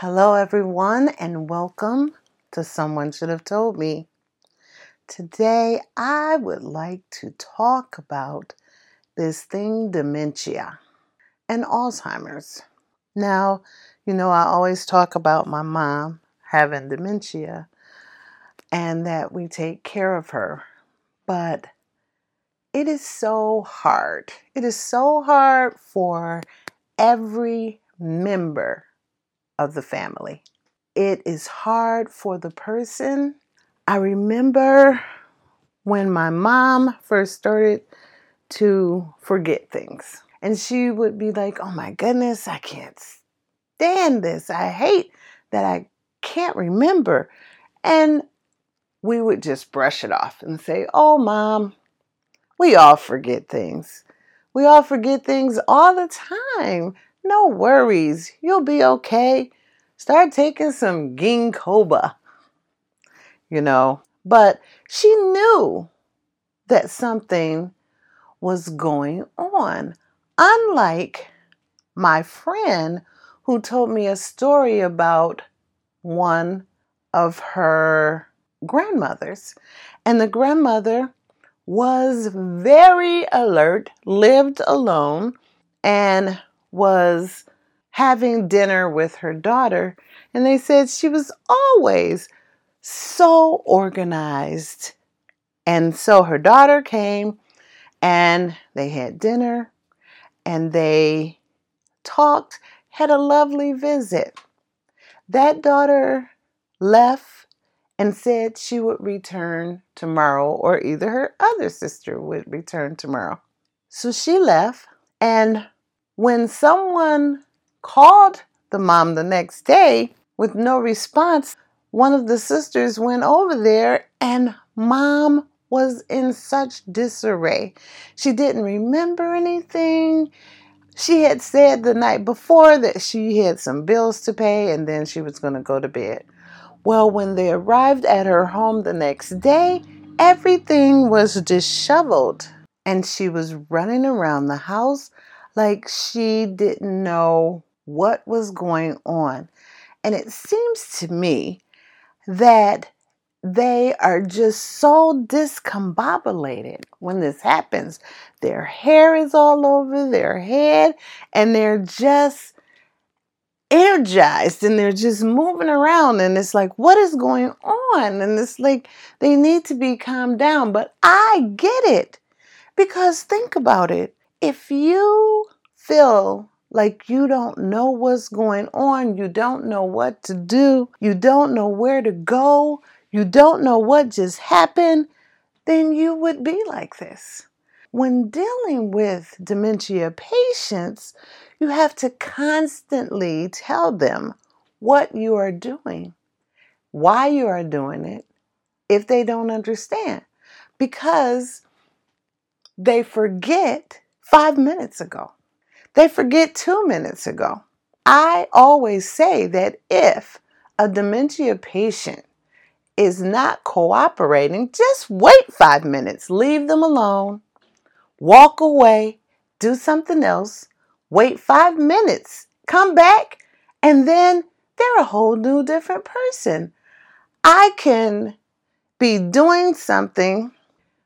Hello, everyone, and welcome to Someone Should Have Told Me. Today, I would like to talk about this thing dementia and Alzheimer's. Now, you know, I always talk about my mom having dementia and that we take care of her, but it is so hard. It is so hard for every member of the family. It is hard for the person. I remember when my mom first started to forget things, and she would be like, Oh my goodness, I can't stand this. I hate that I can't remember. And we would just brush it off and say, Oh, mom, we all forget things. We all forget things all the time. No worries. You'll be okay. Start taking some ginkgo, you know. But she knew that something was going on. Unlike my friend who told me a story about one of her grandmothers. And the grandmother was very alert, lived alone, and was having dinner with her daughter. And they said she was always so organized. And so her daughter came and they had dinner and they talked, had a lovely visit. That daughter left and said she would return tomorrow, or either her other sister would return tomorrow. So she left, and when someone called the mom the next day with no response, one of the sisters went over there, and mom was in such disarray. She didn't remember anything. She had said the night before that she had some bills to pay and then she was going to go to bed. Well, when they arrived at her home the next day, everything was disheveled and she was running around the house like she didn't know what was going on. And it seems to me that they are just so discombobulated when this happens. Their hair is all over their head and they're just energized and they're just moving around and it's like what is going on and it's like they need to be calmed down but i get it because think about it if you feel like you don't know what's going on you don't know what to do you don't know where to go you don't know what just happened then you would be like this. When dealing with dementia patients, you have to constantly tell them what you are doing, why you are doing it, if they don't understand, because they forget five minutes ago. They forget two minutes ago. I always say that if a dementia patient is not cooperating, just wait five minutes, leave them alone walk away, do something else, wait five minutes, come back, and then they're a whole new different person. I can be doing something,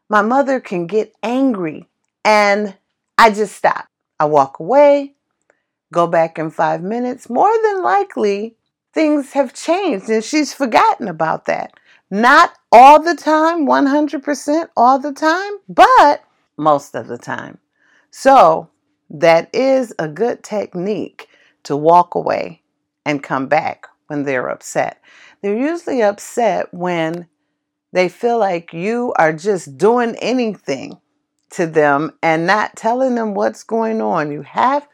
my mother can get angry, and I just stop. I walk away, go back in five minutes. More than likely, things have changed and she's forgotten about that. Not all the time, 100% all the time, but most of the time. So, that is a good technique to walk away and come back when they're upset. They're usually upset when they feel like you are just doing anything to them and not telling them what's going on. You have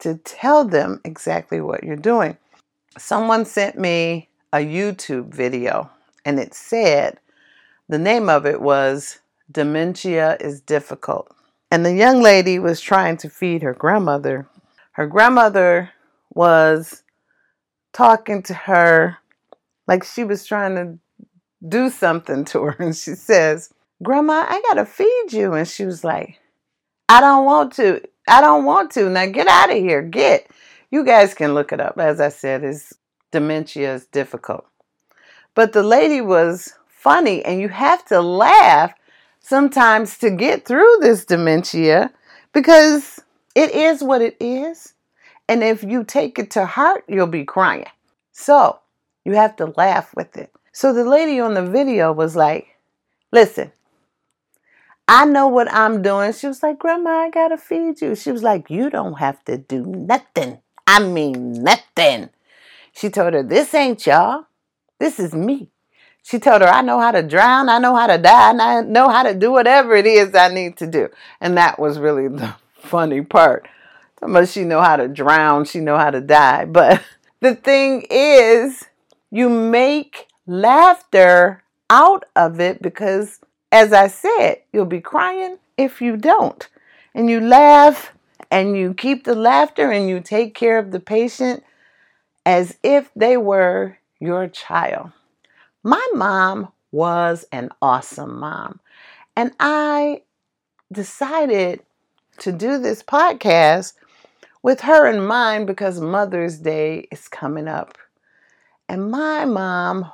to tell them exactly what you're doing. Someone sent me a YouTube video and it said the name of it was dementia is difficult. And the young lady was trying to feed her grandmother. Her grandmother was talking to her like she was trying to do something to her. And she says, Grandma, I got to feed you. And she was like, I don't want to. I don't want to. Now get out of here. Get. You guys can look it up. As I said, it's dementia is difficult. But the lady was funny, and you have to laugh sometimes to get through this dementia because it is what it is. And if you take it to heart, you'll be crying. So you have to laugh with it. So the lady on the video was like, Listen, I know what I'm doing. She was like, Grandma, I gotta feed you. She was like, You don't have to do nothing. I mean, nothing. She told her, This ain't y'all. This is me. She told her, I know how to drown, I know how to die, and I know how to do whatever it is I need to do. And that was really the funny part. Much she know how to drown, she know how to die. But the thing is, you make laughter out of it because as I said, you'll be crying if you don't. And you laugh and you keep the laughter and you take care of the patient as if they were your child. My mom was an awesome mom. And I decided to do this podcast with her in mind because Mother's Day is coming up. And my mom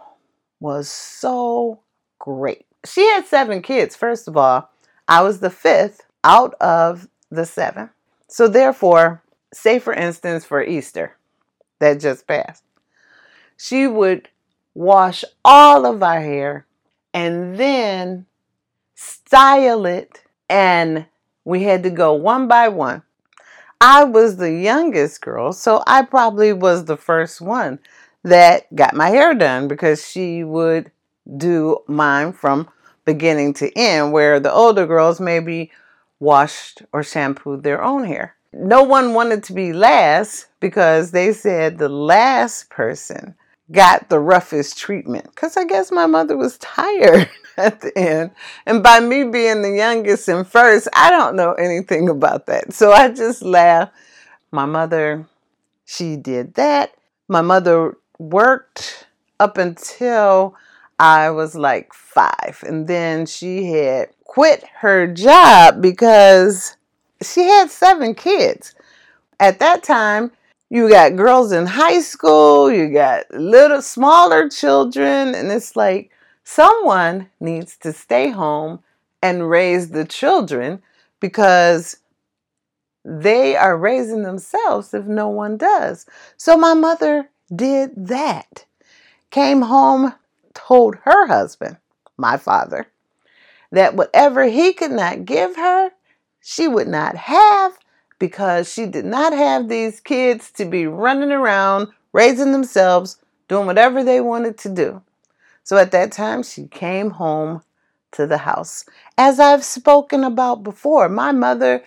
was so great she had seven kids, first of all. I was the fifth out of the seven. So, therefore, say for instance, for Easter that just passed, she would wash all of our hair and then style it, and we had to go one by one. I was the youngest girl, so I probably was the first one that got my hair done because she would do mine from beginning to end, where the older girls maybe washed or shampooed their own hair. No one wanted to be last because they said the last person got the roughest treatment. Because I guess my mother was tired at the end. And by me being the youngest and first, I don't know anything about that. So I just laugh. My mother, she did that. My mother worked up until I was like five. And then she had quit her job because she had seven kids. At that time, you got girls in high school, you got little smaller children, and it's like someone needs to stay home and raise the children because they are raising themselves if no one does. So my mother did that. Came home told her husband, my father, that whatever he could not give her, she would not have because she did not have these kids to be running around, raising themselves, doing whatever they wanted to do. So at that time, she came home to the house. As I've spoken about before, my mother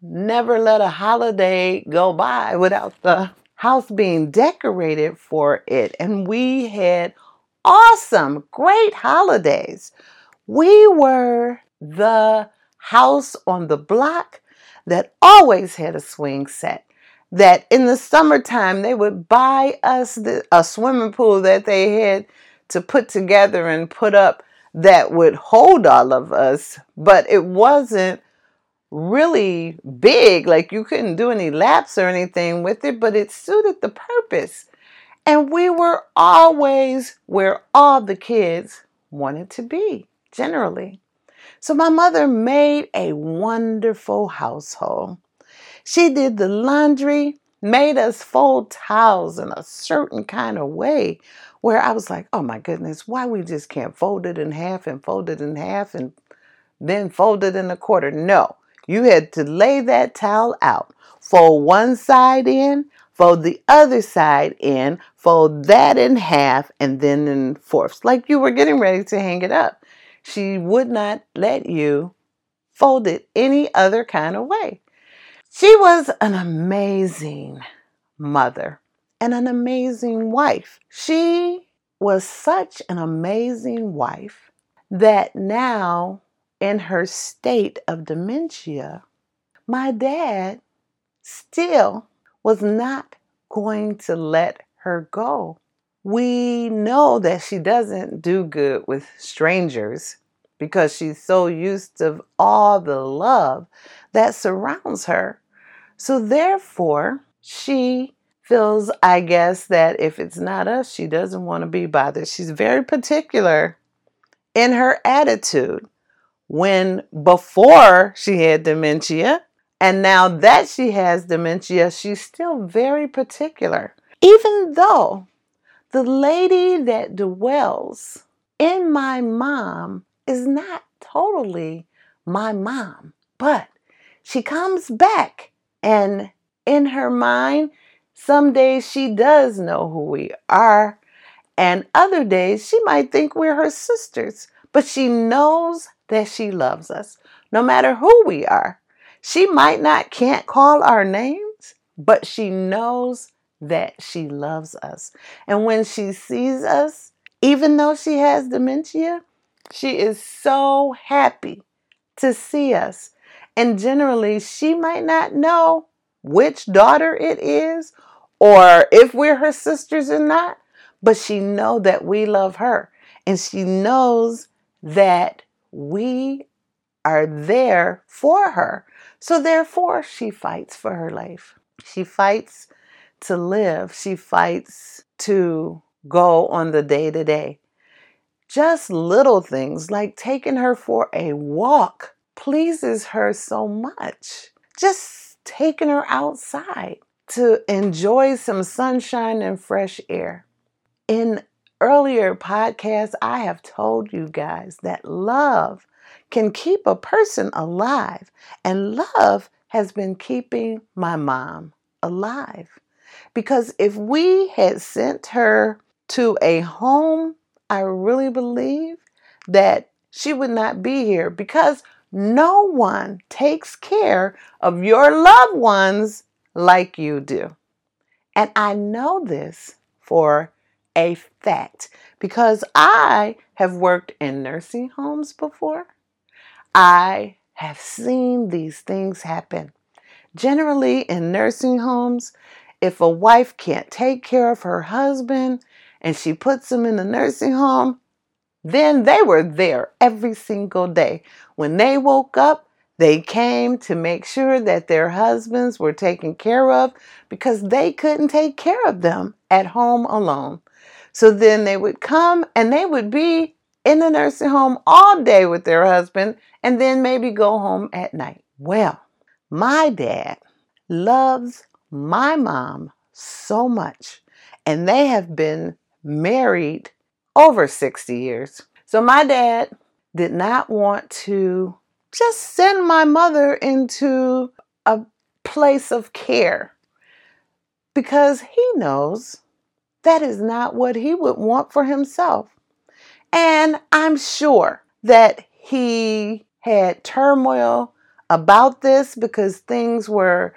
never let a holiday go by without the house being decorated for it. And we had awesome, great holidays. We were the house on the block that always had a swing set. That in the summertime they would buy us the, a swimming pool that they had to put together and put up that would hold all of us, but it wasn't really big. Like you couldn't do any laps or anything with it, but it suited the purpose. And we were always where all the kids wanted to be, generally. So my mother made a wonderful household. She did the laundry, made us fold towels in a certain kind of way where I was like, oh my goodness, why we just can't fold it in half and fold it in half and then fold it in a quarter. No, you had to lay that towel out, fold one side in, fold the other side in, fold that in half, and then in fourths, like you were getting ready to hang it up. She would not let you fold it any other kind of way. She was an amazing mother and an amazing wife. She was such an amazing wife that now, in her state of dementia, my dad still was not going to let her go. We know that she doesn't do good with strangers because she's so used to all the love that surrounds her. So, therefore, she feels, I guess, that if it's not us, she doesn't want to be bothered. She's very particular in her attitude. When before she had dementia, and now that she has dementia, she's still very particular. Even though the lady that dwells in my mom is not totally my mom, but she comes back and in her mind, some days she does know who we are, and other days she might think we're her sisters, but she knows that she loves us no matter who we are. She might not can't call our names, but she knows that she loves us. And when she sees us, even though she has dementia, she is so happy to see us. And generally, she might not know which daughter it is or if we're her sisters or not, but she know that we love her and she knows that we are there for her. So therefore she fights for her life. She fights to live. She fights to go on the day to day. Just little things like taking her for a walk pleases her so much. Just taking her outside to enjoy some sunshine and fresh air. In earlier podcasts, I have told you guys that love can keep a person alive, and love has been keeping my mom alive. Because if we had sent her to a home, I really believe that she would not be here because no one takes care of your loved ones like you do. And I know this for a fact because I have worked in nursing homes before. I have seen these things happen. Generally, in nursing homes, if a wife can't take care of her husband and she puts him in the nursing home, then they were there every single day. When they woke up, they came to make sure that their husbands were taken care of because they couldn't take care of them at home alone. So then they would come and they would be in the nursing home all day with their husband and then maybe go home at night. Well, my dad loves my mom so much, and they have been married over 60 years. So my dad did not want to just send my mother into a place of care because he knows that is not what he would want for himself. And I'm sure that he had turmoil about this because things were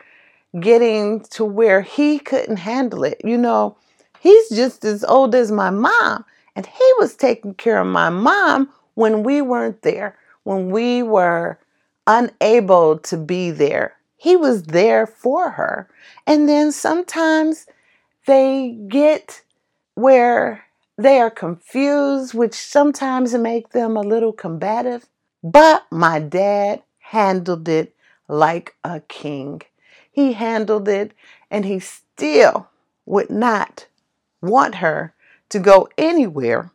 getting to where he couldn't handle it. You know, he's just as old as my mom, and he was taking care of my mom when we weren't there, when we were unable to be there. He was there for her. And then sometimes they get where they are confused, which sometimes make them a little combative. But my dad handled it like a king. He handled it and he still would not want her to go anywhere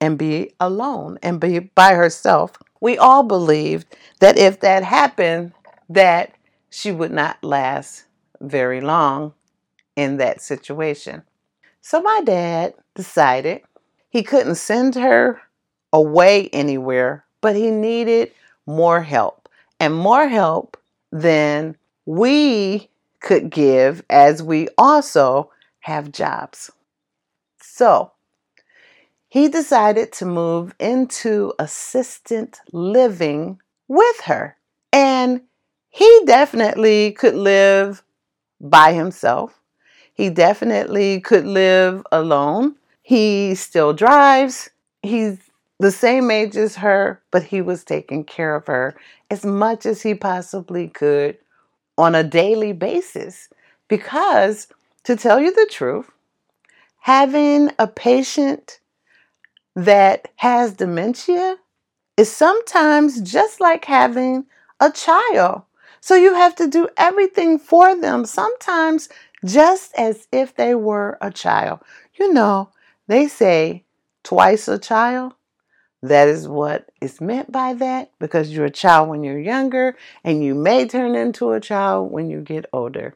and be alone and be by herself. We all believed that if that happened, that she would not last very long in that situation. So my dad decided he couldn't send her away anywhere, but he needed more help and more help than we could give as we also have jobs. So he decided to move into assistant living with her. And he definitely could live by himself. He definitely could live alone. He still drives. He's the same age as her, but he was taking care of her as much as he possibly could on a daily basis. Because, to tell you the truth, having a patient that has dementia is sometimes just like having a child. So you have to do everything for them. Sometimes just as if they were a child. You know, they say twice a child. That is what is meant by that because you're a child when you're younger and you may turn into a child when you get older.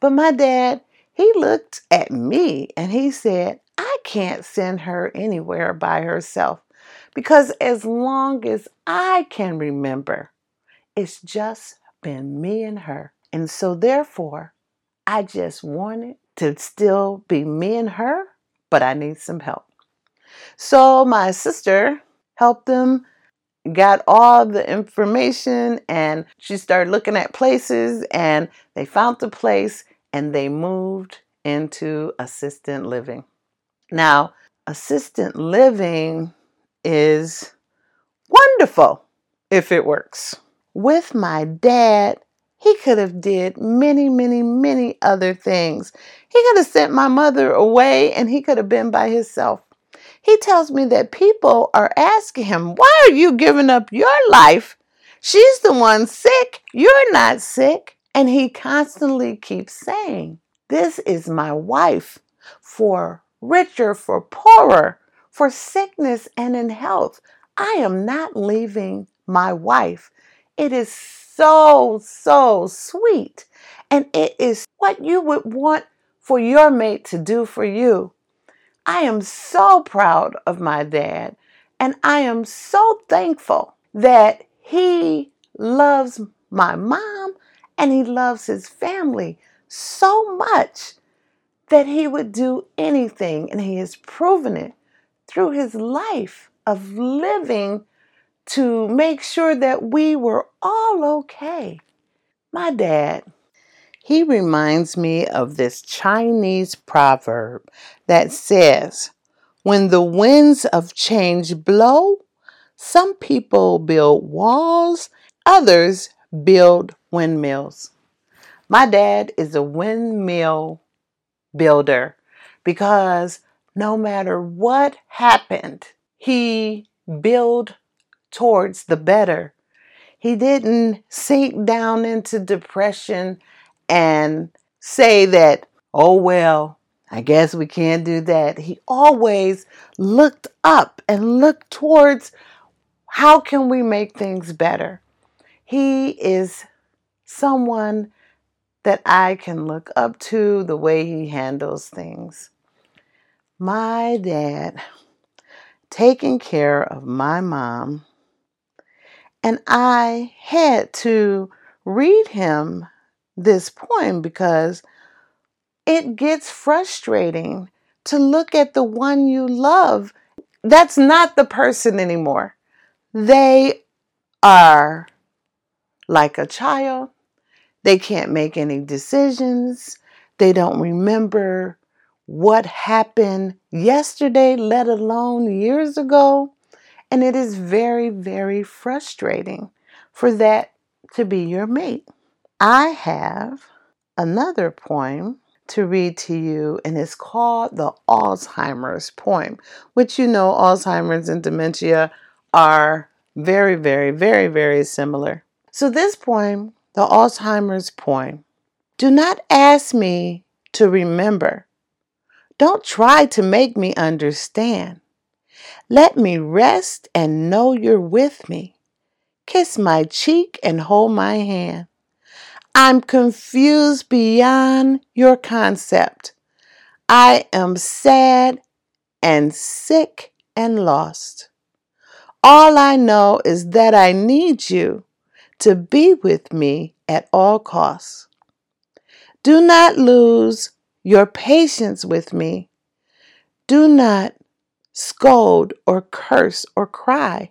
But my dad, he looked at me and he said, I can't send her anywhere by herself because as long as I can remember, it's just been me and her. And so, therefore, I just wanted to still be me and her, but I need some help. So, my sister helped them, got all the information, and she started looking at places, and they found the place and they moved into assistant living. Now, assistant living is wonderful if it works. With my dad, he could have did many, many, many other things. He could have sent my mother away and he could have been by himself. He tells me that people are asking him, Why are you giving up your life? She's the one sick. You're not sick. And he constantly keeps saying, This is my wife for richer, for poorer, for sickness and in health. I am not leaving my wife. It is so, so sweet. And it is what you would want for your mate to do for you. I am so proud of my dad, and I am so thankful that he loves my mom and he loves his family so much that he would do anything, and he has proven it through his life of living to make sure that we were all okay. My dad, he reminds me of this Chinese proverb that says, When the winds of change blow, some people build walls, others build windmills. My dad is a windmill builder because no matter what happened, he built towards the better. He didn't sink down into depression and say that, oh, well, I guess we can't do that. He always looked up and looked towards how can we make things better. He is someone that I can look up to the way he handles things. My dad taking care of my mom, and I had to read him this poem because it gets frustrating to look at the one you love. That's not the person anymore. They are like a child they can't make any decisions. They don't remember what happened yesterday, let alone years ago. And it is very, very frustrating for that to be your mate. I have another poem to read to you, and it's called the Alzheimer's poem, which you know Alzheimer's and dementia are very, very, very, very similar. So, this poem the Alzheimer's poem. Do not ask me to remember. Don't try to make me understand. Let me rest and know you're with me. Kiss my cheek and hold my hand. I'm confused beyond your concept. I am sad and sick and lost. All I know is that I need you to be with me at all costs. Do not lose your patience with me. Do not scold or curse or cry.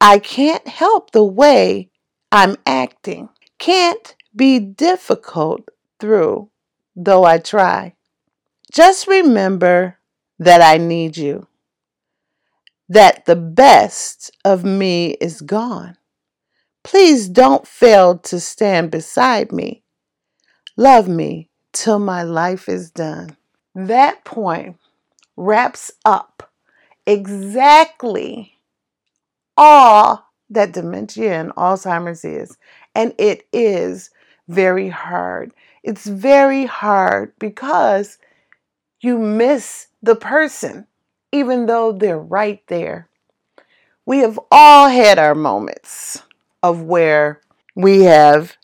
I can't help the way I'm acting. Can't be difficult through, though I try. Just remember that I need you, that the best of me is gone. Please don't fail to stand beside me. Love me till my life is done. That point wraps up exactly all that dementia and Alzheimer's is. And it is very hard. it's very hard because you miss the person, even though they're right there. We have all had our moments of where we have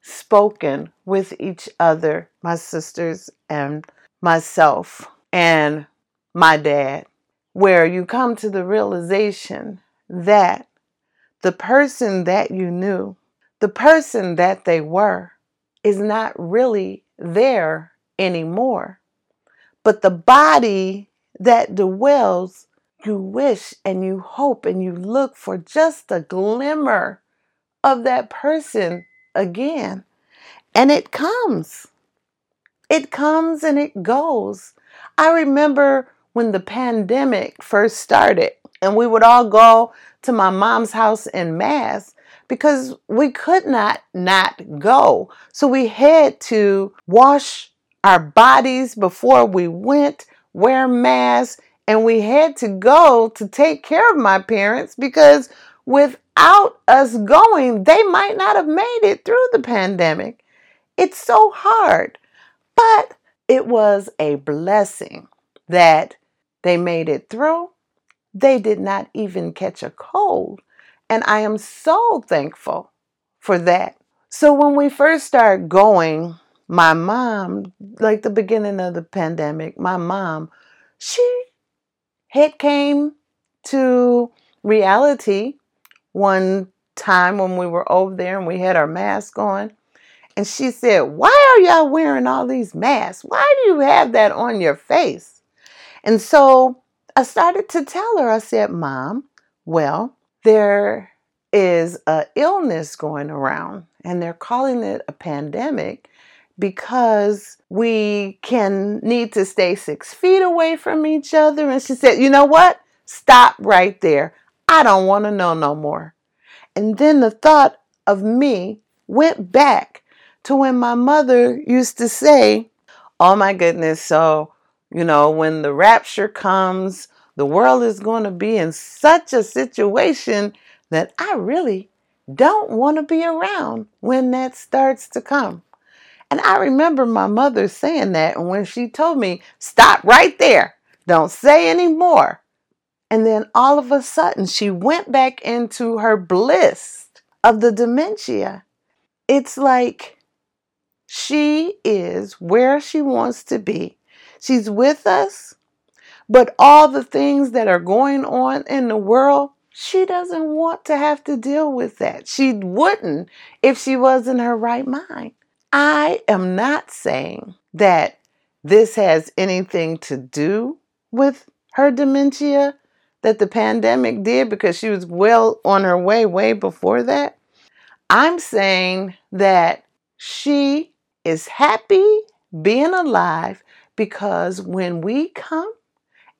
spoken with each other, my sisters and myself, and my dad, where you come to the realization that the person that you knew, the person that they were, is not really there anymore. But the body that dwells, you wish and you hope and you look for just a glimmer of that person again. And it comes. It comes and it goes. I remember when the pandemic first started and we would all go to my mom's house in mass because we could not not go. So we had to wash our bodies before we went, wear masks, and we had to go to take care of my parents because without us going, they might not have made it through the pandemic. It's so hard. But it was a blessing that they made it through. They did not even catch a cold. And I am so thankful for that. So when we first started going, my mom, like the beginning of the pandemic, my mom, she had came to reality one time when we were over there and we had our mask on. And she said, Why are y'all wearing all these masks? Why do you have that on your face? And so I started to tell her, I said, Mom, well, there is a illness going around and they're calling it a pandemic because we can need to stay six feet away from each other. And she said, You know what? Stop right there. I don't want to know no more. And then the thought of me went back to when my mother used to say, Oh my goodness, so, you know, when the rapture comes, the world is going to be in such a situation that I really don't want to be around when that starts to come. And I remember my mother saying that and when she told me, stop right there, don't say any more. And then all of a sudden, she went back into her bliss of the dementia. It's like she is where she wants to be. She's with us, but all the things that are going on in the world, she doesn't want to have to deal with that. She wouldn't if she was in her right mind. I am not saying that this has anything to do with her dementia that the pandemic did because she was well on her way way before that. I'm saying that she is happy being alive because when we come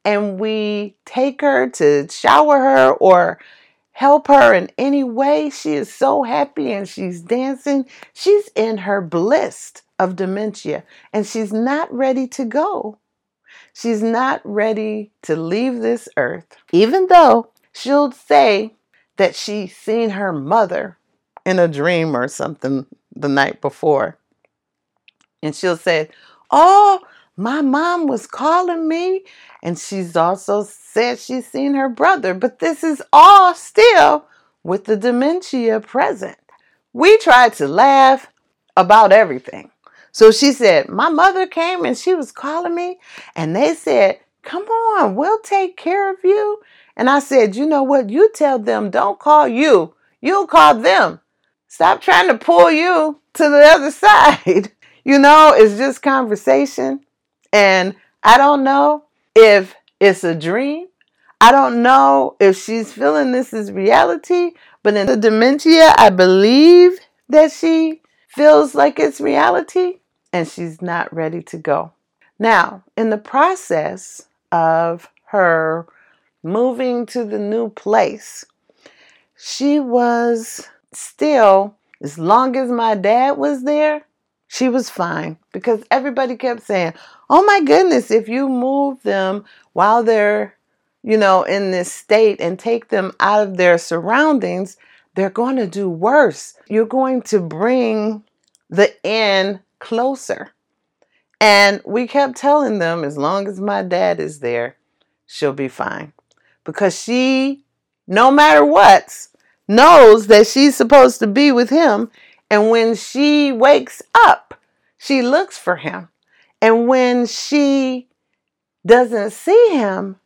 and we take her to shower her or help her in any way, she is so happy and she's dancing. She's in her bliss of dementia and she's not ready to go. She's not ready to leave this earth, even though she'll say that she's seen her mother in a dream or something the night before. And she'll say, Oh, my mom was calling me. And she's also said she's seen her brother. But this is all still with the dementia present. We tried to laugh about everything. So she said, My mother came and she was calling me, and they said, Come on, we'll take care of you. And I said, You know what? You tell them, don't call you, you'll call them. Stop trying to pull you to the other side. you know, it's just conversation. And I don't know if it's a dream. I don't know if she's feeling this is reality, but in the dementia, I believe that she feels like it's reality and she's not ready to go. Now, in the process of her moving to the new place, she was still, as long as my dad was there, she was fine because everybody kept saying, Oh my goodness, if you move them while they're, you know, in this state and take them out of their surroundings, they're going to do worse. You're going to bring the end closer. And we kept telling them as long as my dad is there, she'll be fine. Because she, no matter what, knows that she's supposed to be with him. And when she wakes up, she looks for him. And when she doesn't see him,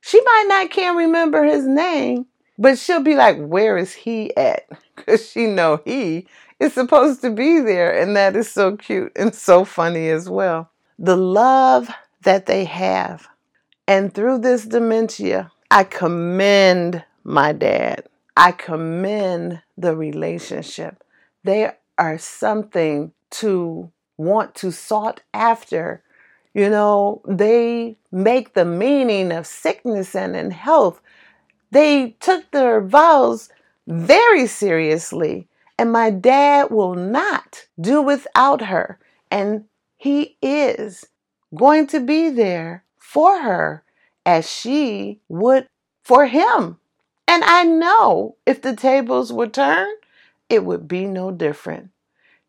she might not can remember his name, but she'll be like, "Where is he at?" Because she know he is supposed to be there, and that is so cute and so funny as well. The love that they have, and through this dementia, I commend my dad. I commend the relationship. They are something to want to sought after. You know, they make the meaning of sickness and in health. They took their vows very seriously, and my dad will not do without her. And he is going to be there for her as she would for him. And I know if the tables were turned, it would be no different.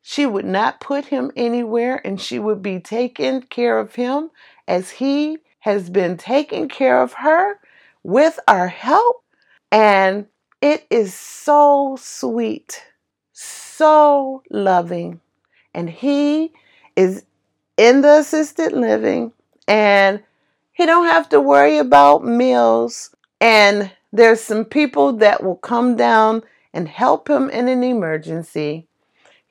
She would not put him anywhere and she would be taking care of him as he has been taking care of her with our help. And it is so sweet, so loving. And he is in the assisted living and he don't have to worry about meals and there's some people that will come down and help him in an emergency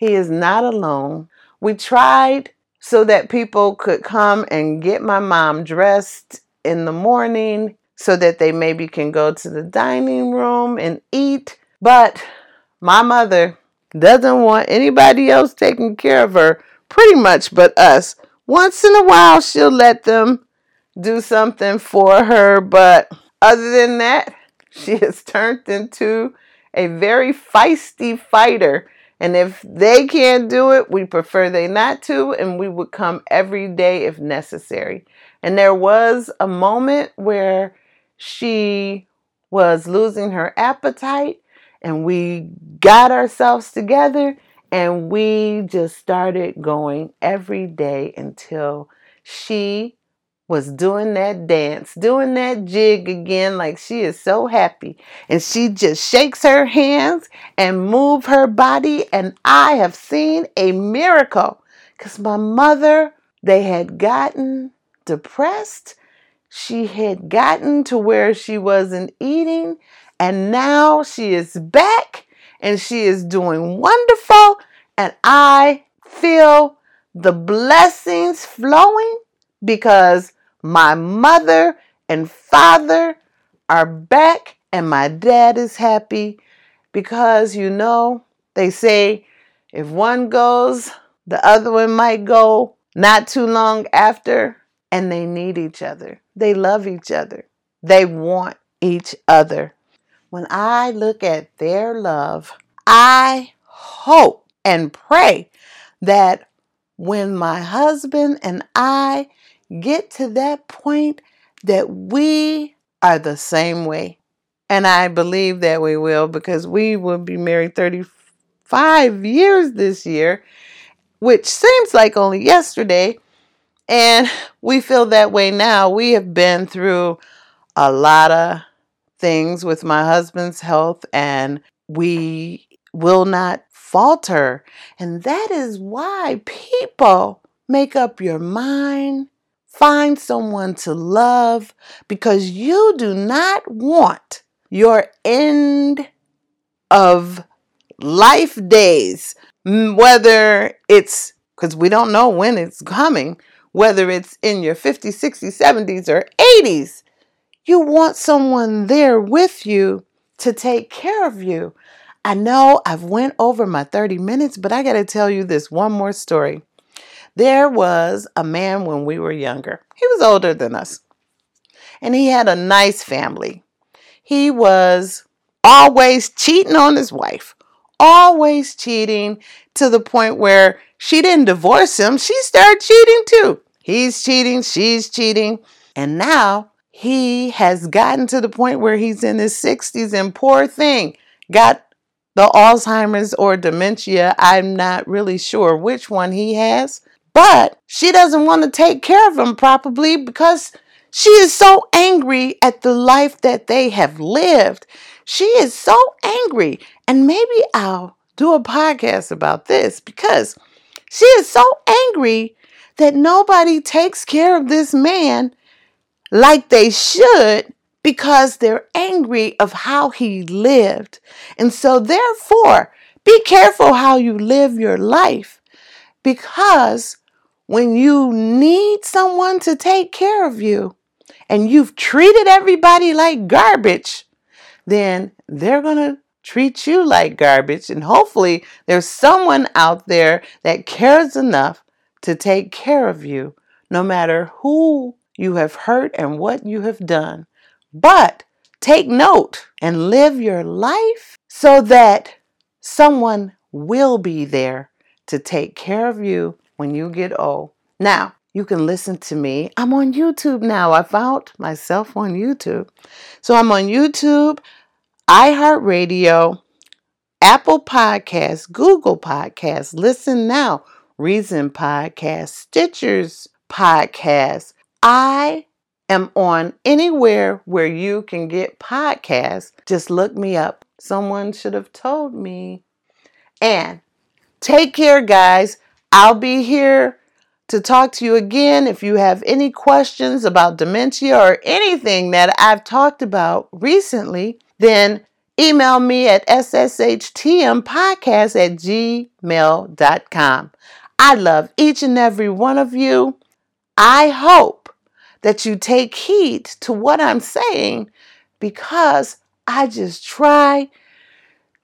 he is not alone. We tried so that people could come and get my mom dressed in the morning so that they maybe can go to the dining room and eat. But my mother doesn't want anybody else taking care of her pretty much but us. Once in a while, she'll let them do something for her, but other than that, she has turned into a very feisty fighter and if they can't do it, we prefer they not to, and we would come every day if necessary. And there was a moment where she was losing her appetite, and we got ourselves together and we just started going every day until she was doing that dance, doing that jig again, like she is so happy. And she just shakes her hands and move her body. And I have seen a miracle because my mother, they had gotten depressed. She had gotten to where she wasn't eating. And now she is back and she is doing wonderful. And I feel the blessings flowing because my mother and father are back, and my dad is happy because you know, they say if one goes, the other one might go not too long after, and they need each other. They love each other. They want each other. When I look at their love, I hope and pray that when my husband and I get to that point that we are the same way. And I believe that we will because we will be married 35 years this year, which seems like only yesterday. And we feel that way now. We have been through a lot of things with my husband's health, and we will not falter. And that is why people make up your mind Find someone to love because you do not want your end of life days, whether it's because we don't know when it's coming, whether it's in your 50s, 60s, 70s, or 80s. You want someone there with you to take care of you. I know I've went over my 30 minutes, but I got to tell you this one more story. There was a man when we were younger. He was older than us. And he had a nice family. He was always cheating on his wife, always cheating to the point where she didn't divorce him. She started cheating too. He's cheating, she's cheating. And now he has gotten to the point where he's in his 60s and poor thing got the Alzheimer's or dementia. I'm not really sure which one he has, but she doesn't want to take care of him properly because she is so angry at the life that they have lived. She is so angry. And maybe I'll do a podcast about this because she is so angry that nobody takes care of this man like they should because they're angry of how he lived. And so therefore, be careful how you live your life because when you need someone to take care of you and you've treated everybody like garbage, then they're going to treat you like garbage. And hopefully, there's someone out there that cares enough to take care of you, no matter who you have hurt and what you have done. But take note and live your life so that someone will be there to take care of you when you get old. Now, you can listen to me. I'm on YouTube now. I found myself on YouTube. So I'm on YouTube, iHeartRadio, Apple Podcasts, Google Podcasts, Listen Now, Reason Podcast, Stitcher's Podcast. I am on anywhere where you can get podcasts. Just look me up. Someone should have told me. And take care, guys. I'll be here to talk to you again if you have any questions about dementia or anything that I've talked about recently. Then email me at sshtmpodcast at gmail.com. I love each and every one of you. I hope that you take heed to what I'm saying because I just try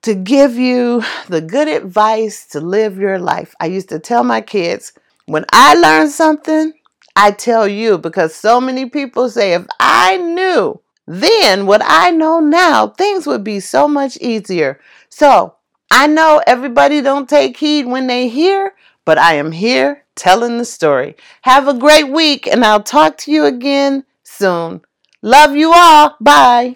to give you the good advice to live your life. I used to tell my kids, when I learn something, I tell you because so many people say, if I knew then what I know now, things would be so much easier. So I know everybody don't take heed when they hear, but I am here telling the story. Have a great week, and I'll talk to you again soon. Love you all. Bye.